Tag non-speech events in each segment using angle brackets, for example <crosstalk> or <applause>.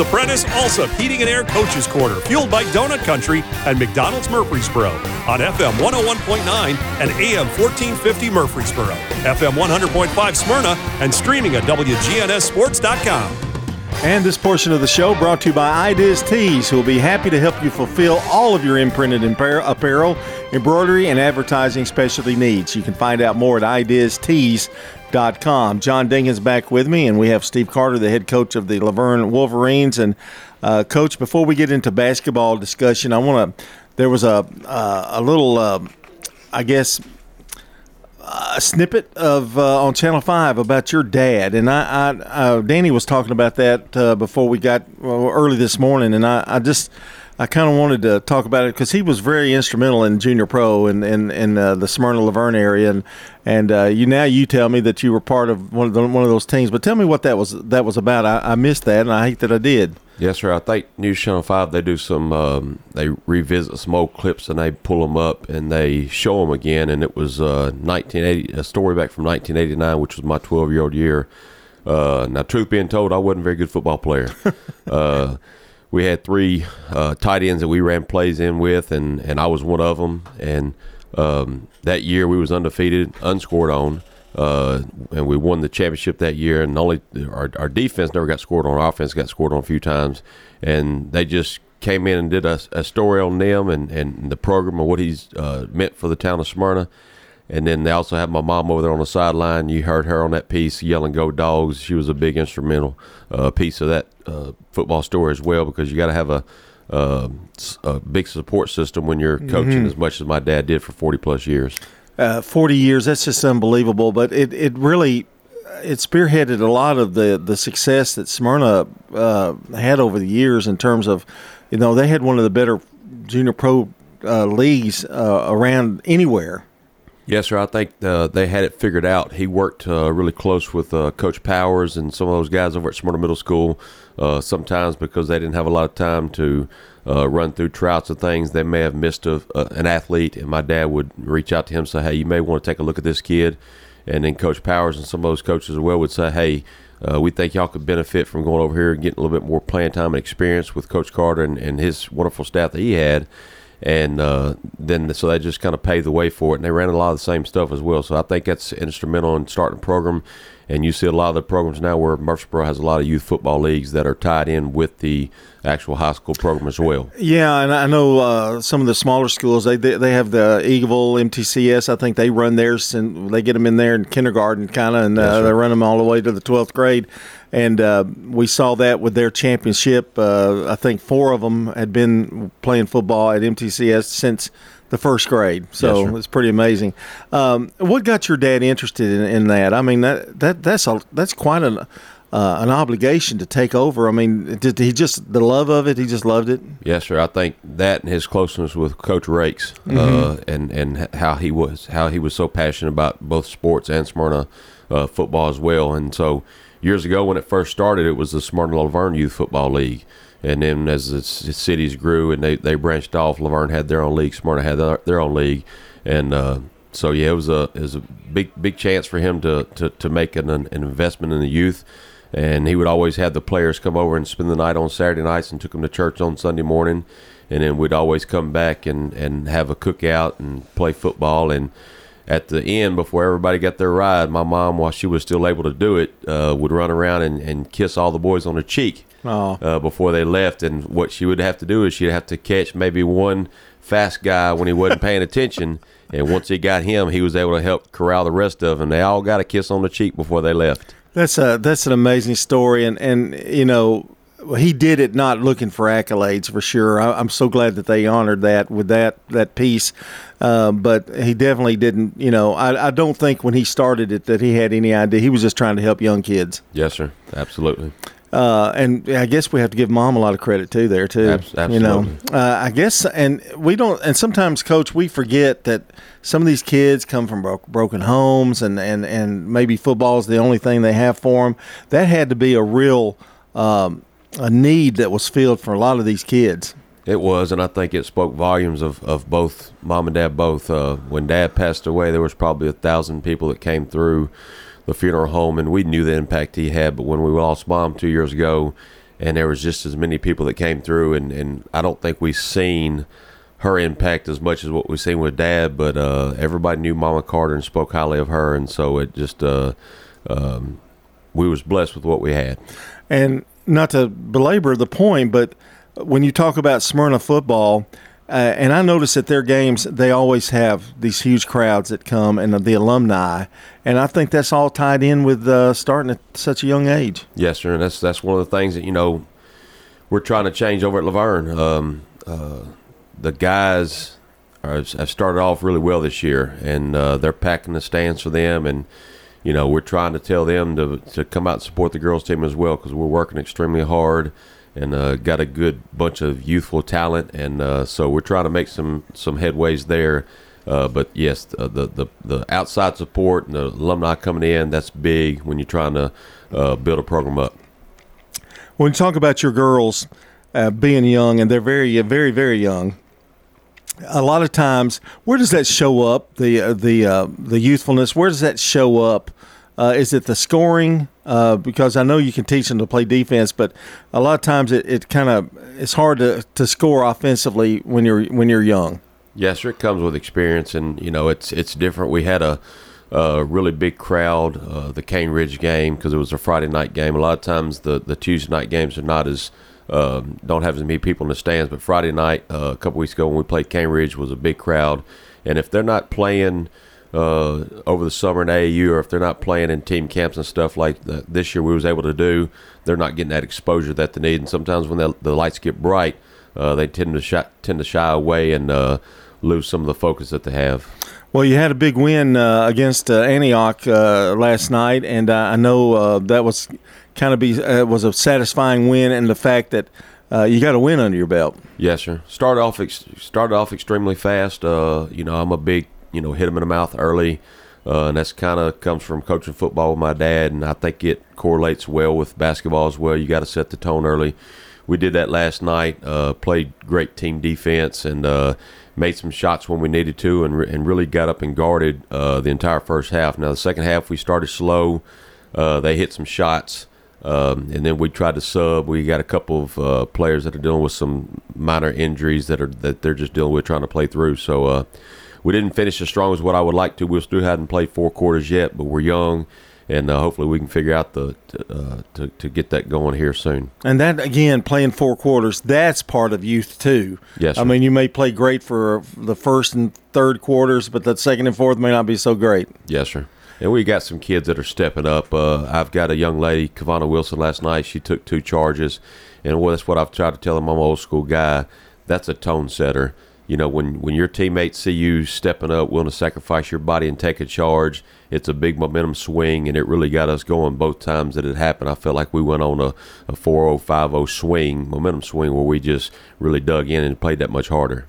The Prentice Allsup Heating and Air Coaches Corner, fueled by Donut Country and McDonald's Murfreesboro on FM 101.9 and AM 1450 Murfreesboro, FM 100.5 Smyrna, and streaming at WGNSSports.com. And this portion of the show brought to you by Ideas Tees, who will be happy to help you fulfill all of your imprinted apparel, embroidery, and advertising specialty needs. You can find out more at ideastees.com. John Dinkins back with me, and we have Steve Carter, the head coach of the La Vergne Wolverines. And, uh, Coach, before we get into basketball discussion, I want to. There was a, uh, a little, uh, I guess, a snippet of uh, on Channel Five about your dad, and I, I uh, Danny was talking about that uh, before we got well, early this morning, and I, I just I kind of wanted to talk about it because he was very instrumental in junior pro and in, in, in uh, the Smyrna La Vergne area, and and uh, you now you tell me that you were part of one of the, one of those teams, but tell me what that was that was about. I, I missed that, and I hate that I did. Yes, sir. I think News Channel Five they do some um, they revisit some old clips and they pull them up and they show them again. And it was uh, 1980 a story back from 1989, which was my 12 year old year. Uh, now, truth being told, I wasn't a very good football player. <laughs> uh, we had three uh, tight ends that we ran plays in with, and, and I was one of them. And um, that year we was undefeated, unscored on uh, and we won the championship that year. And only our, our defense never got scored on. Our offense got scored on a few times, and they just came in and did a, a story on them and, and the program and what he's uh, meant for the town of Smyrna. And then they also have my mom over there on the sideline. You heard her on that piece yelling "Go Dogs!" She was a big instrumental uh, piece of that uh, football story as well because you got to have a, uh, a big support system when you're coaching mm-hmm. as much as my dad did for 40 plus years uh, 40 years. That's just unbelievable. But it, it really it spearheaded a lot of the, the success that Smyrna uh, had over the years in terms of, you know, they had one of the better junior pro uh, leagues uh, around anywhere. Yes, sir. I think uh, they had it figured out. He worked uh, really close with uh, Coach Powers and some of those guys over at Smyrna Middle School. Uh, sometimes because they didn't have a lot of time to uh, run through trouts and things, they may have missed a, an athlete. And my dad would reach out to him and say, "Hey, you may want to take a look at this kid." And then Coach Powers and some of those coaches as well would say, "Hey, uh, we think y'all could benefit from going over here and getting a little bit more playing time and experience with Coach Carter and, and his wonderful staff that he had." And uh, then so they just kind of paved the way for it. And they ran a lot of the same stuff as well. So I think that's instrumental in starting the program. And you see a lot of the programs now where Murfreesboro has a lot of youth football leagues that are tied in with the actual high school program as well. Yeah, and I know uh, some of the smaller schools they they have the Eagleville MTCS. I think they run theirs and they get them in there in kindergarten kind of, and uh, right. they run them all the way to the twelfth grade and uh, we saw that with their championship. Uh, I think four of them had been playing football at MTCS since the first grade, so yes, it's pretty amazing. Um, what got your dad interested in, in, that? I mean, that that that's a that's quite an uh, an obligation to take over. I mean, did he just the love of it? He just loved it. Yes, sir. I think that and his closeness with Coach Rakes, uh, mm-hmm. and and how he was how he was so passionate about both sports and Smyrna uh, football as well, and so years ago when it first started, it was the Smyrna La Vergne Youth Football League. And then as the cities grew and they, they branched off, La Vergne had their own league, Smyrna had their, their own league. And uh, so, yeah, it was a it was a big big chance for him to, to, to make an, an investment in the youth. And he would always have the players come over and spend the night on Saturday nights and took them to church on Sunday morning. And then we'd always come back and, and have a cookout and play football. And at the end before everybody got their ride, my mom, while she was still able to do it, uh, would run around and, and kiss all the boys on the cheek uh, before they left. And what she would have to do is she'd have to catch maybe one fast guy when he wasn't paying attention. <laughs> And once he got him, he was able to help corral the rest of them. They all got a kiss on the cheek before they left. That's a that's an amazing story, and and you know he did it not looking for accolades for sure. I, am so glad that they honored that with that that piece. Uh, but he definitely didn't. You know, I, I don't think when he started it that he had any idea. He was just trying to help young kids. Yes, sir. Absolutely. Uh, and I guess we have to give mom a lot of credit too there too. Absolutely. You know, uh, I guess, and we don't, and sometimes, coach, we forget that some of these kids come from bro- broken homes, and and and maybe football is the only thing they have for them. That had to be a real um, a need that was filled for a lot of these kids. It was, and I think it spoke volumes of, of both mom and dad. Both uh, when dad passed away, there was probably a thousand people that came through the funeral home, and we knew the impact he had. But when we lost mom two years ago, and there was just as many people that came through, and, and I don't think we've seen her impact as much as what we've seen with Dad, but uh, everybody knew Mama Carter and spoke highly of her, and so it just uh, um, we was blessed with what we had. And not to belabor the point, but when you talk about Smyrna football, uh, and I notice at their games they always have these huge crowds that come and the alumni, and I think that's all tied in with uh, starting at such a young age. Yes, sir, and that's that's one of the things that you know we're trying to change over at La Vergne. Um, uh, the guys are, have started off really well this year, and uh, they're packing the stands for them, and you know we're trying to tell them to to come out and support the girls team as well because we're working extremely hard and uh, got a good bunch of youthful talent, and uh, so we're trying to make some some headways there. Uh, but yes, the, the the outside support and the alumni coming in that's big when you're trying to uh, build a program up. When you talk about your girls uh, being young, and they're very very very young, a lot of times, where does that show up? The uh, the the youthfulness. Where does that show up? Uh, is it the scoring? Uh, because I know you can teach them to play defense, but a lot of times it, it kind of it's hard to, to score offensively when you're when you're young. Yes, sir. It comes with experience, and you know it's it's different. We had a, a really big crowd, uh, the Cane Ridge game, because it was a Friday night game. A lot of times the the Tuesday night games are not as um, don't have as many people in the stands, but Friday night uh, a couple weeks ago when we played Cane Ridge was a big crowd, and if they're not playing uh, over the summer in AAU, or if they're not playing in team camps and stuff like that, this year we was able to do, they're not getting that exposure that they need. And sometimes when the, the lights get bright, uh, they tend to shy, tend to shy away and uh, lose some of the focus that they have. Well, you had a big win uh, against Antioch last night, and I know that was kind of be was a satisfying win, and the fact that. you got a win under your belt. Yes, sir. Started off ex- started off extremely fast. you know, I'm a big you know hit him in the mouth early. Uh, and that's kind of comes from coaching football with my dad, and I think it correlates well with basketball as well. You got to set the tone early. We did that last night. Uh, played great team defense and uh, made some shots when we needed to, and, re- and really got up and guarded uh, the entire first half. Now the second half we started slow. Uh, they hit some shots, um, and then we tried to sub. We got a couple of uh, players that are dealing with some minor injuries that are that they're just dealing with trying to play through. So we didn't finish as strong as what I would like to. We still hadn't played four quarters yet, but we're young, and uh, hopefully we can figure out the to, uh, to, to get that going here soon. And that again, playing four quarters, that's part of youth too. Yes, sir. I mean you may play great for the first and third quarters, but the second and fourth may not be so great. Yes, sir. And we got some kids that are stepping up. Uh, I've got a young lady, Kavana Wilson, last night. She took two charges, and that's what I've tried to tell them. I'm an old school guy. That's a tone setter you know, when, when your teammates see you stepping up, willing to sacrifice your body and take a charge, it's a big momentum swing, and it really got us going both times that it happened. I felt like we went on a, a 4 0 swing, momentum swing, where we just really dug in and played that much harder.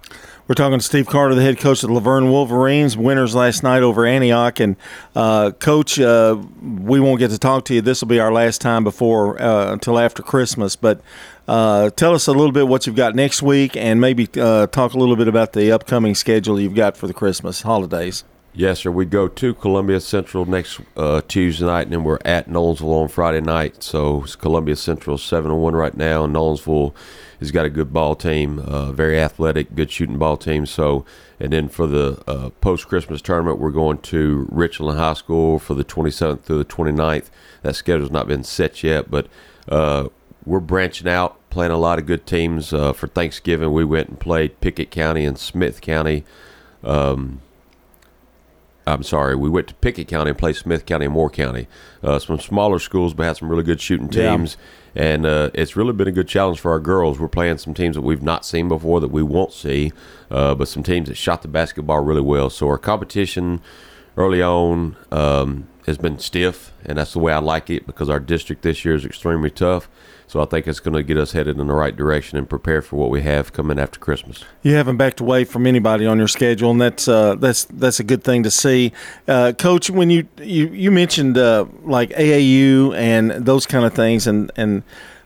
We're talking to Steve Carter, the head coach of the La Vergne Wolverines, winners last night over Antioch. And, uh, Coach, uh, we won't get to talk to you. This will be our last time before uh, until after Christmas. But uh, tell us a little bit what you've got next week and maybe uh, talk a little bit about the upcoming schedule you've got for the Christmas holidays. Yes, sir. We go to Columbia Central next uh, Tuesday night, and then we're at Nolensville on Friday night. So Columbia Central seven and one right now, and Nolensville has got a good ball team, uh, very athletic, good shooting ball team. So, and then for the uh, post Christmas tournament, we're going to Richland High School for the 27th through the 29th. That schedule's not been set yet, but uh, we're branching out, playing a lot of good teams. Uh, for Thanksgiving, we went and played Pickett County and Smith County. Um, I'm sorry, we went to Pickett County and played Smith County and Moore County. Uh, some smaller schools, but had some really good shooting teams. Yeah. And uh, it's really been a good challenge for our girls. We're playing some teams that we've not seen before that we won't see, uh, but some teams that shot the basketball really well. So our competition early on um, has been stiff, and that's the way I like it because our district this year is extremely tough. So I think it's going to get us headed in the right direction and prepare for what we have coming after Christmas. You haven't backed away from anybody on your schedule, and that's uh, that's that's a good thing to see, uh, Coach. When you you you mentioned uh, like AAU and those kind of things, and and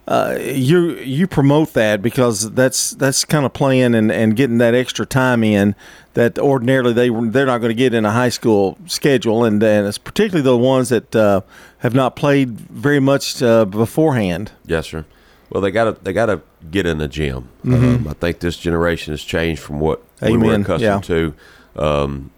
uh, you you promote that because that's that's kind of playing and, and getting that extra time in that ordinarily they they're not going to get in a high school schedule, and, and it's particularly the ones that uh, have not played very much uh, beforehand. Yes, sir. Well, they got to they got to get in the gym. Um, I think this generation has changed from what we were Mm-hmm. Accustomed Yeah. to. Um,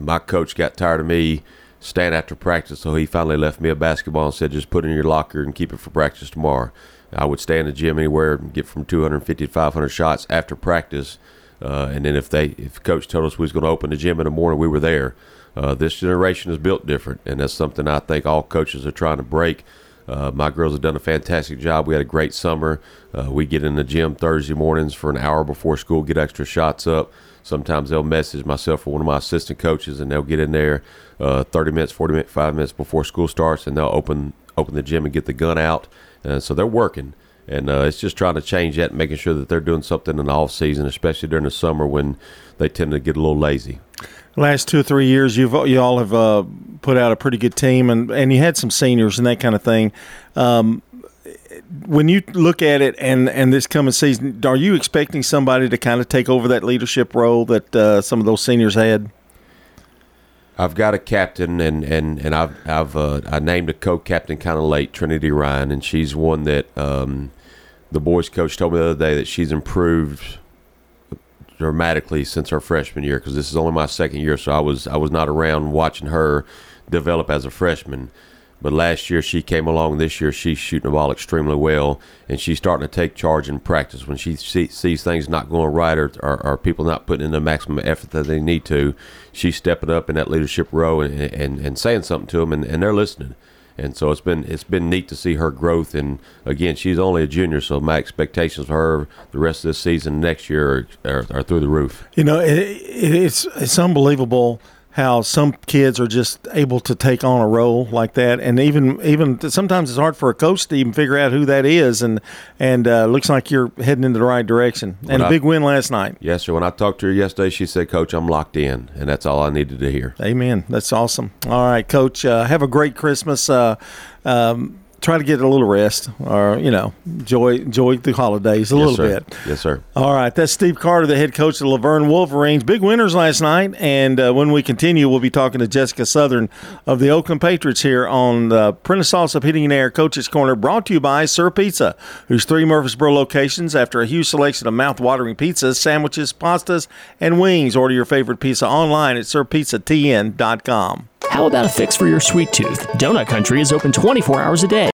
my coach got tired of me staying after practice, so he finally left me a basketball and said, "Just put it in your locker and keep it for practice tomorrow." I would stay in the gym anywhere and get from 250 to 500 shots after practice, uh, and then if they if coach told us we was going to open the gym in the morning, we were there. Uh, this generation is built different, and that's something I think all coaches are trying to break. Uh, my girls have done a fantastic job. We had a great summer. Uh, we get in the gym Thursday mornings for an hour before school, get extra shots up. Sometimes they'll message myself or one of my assistant coaches, and they'll get in there uh, 30 minutes, 40 minutes, five minutes before school starts, and they'll open open the gym and get the gun out. Uh, so they're working, and uh, it's just trying to change that, and making sure that they're doing something in the off season, especially during the summer when they tend to get a little lazy. last two or three years, you've you all have uh, put out a pretty good team, and and you had some seniors and that kind of thing. Um, when you look at it and and this coming season, are you expecting somebody to kind of take over that leadership role that uh, some of those seniors had? I've got a captain, and and and I've I've uh, I named a co-captain kind of late, Trinity Ryan, and she's one that um, the boys' coach told me the other day that she's improved dramatically since her freshman year because this is only my second year, so I was I was not around watching her develop as a freshman. But last year she came along. This year she's shooting the ball extremely well, and she's starting to take charge in practice. When she see, sees things not going right or, or, or people not putting in the maximum effort that they need to, she's stepping up in that leadership role and, and, and saying something to them, and, and they're listening. And so it's been it's been neat to see her growth. And again, she's only a junior, so my expectations for her the rest of this season, next year, are, are, through the roof. You know, it, it, it's it's unbelievable how some kids are just able to take on a role like that, and even even sometimes it's hard for a coach to even figure out who that is. And and uh, looks like you're heading in the right direction. And a I- big win last night. Yes, sir. When I talked to her yesterday, she said, "Coach, I'm locked in," and that's all I needed to hear. Amen. That's awesome. All right, Coach. Uh, have a great Christmas. Uh, um, try to get a little rest, or you know, enjoy enjoy the holidays a yes, little sir. bit. Yes, sir. All right, that's Steve Carter, the head coach of the La Vergne Wolverines. Big winners last night, and uh, when we continue, we'll be talking to Jessica Southern of the Oakland Patriots here on the Prentice Allsup Heating and Air Coaches Corner, brought to you by Sir Pizza, whose three Murfreesboro locations after a huge selection of mouth-watering pizzas, sandwiches, pastas, and wings. Order your favorite pizza online at sirpizzatn.com. How about a fix for your sweet tooth? Donut Country is open 24 hours a day.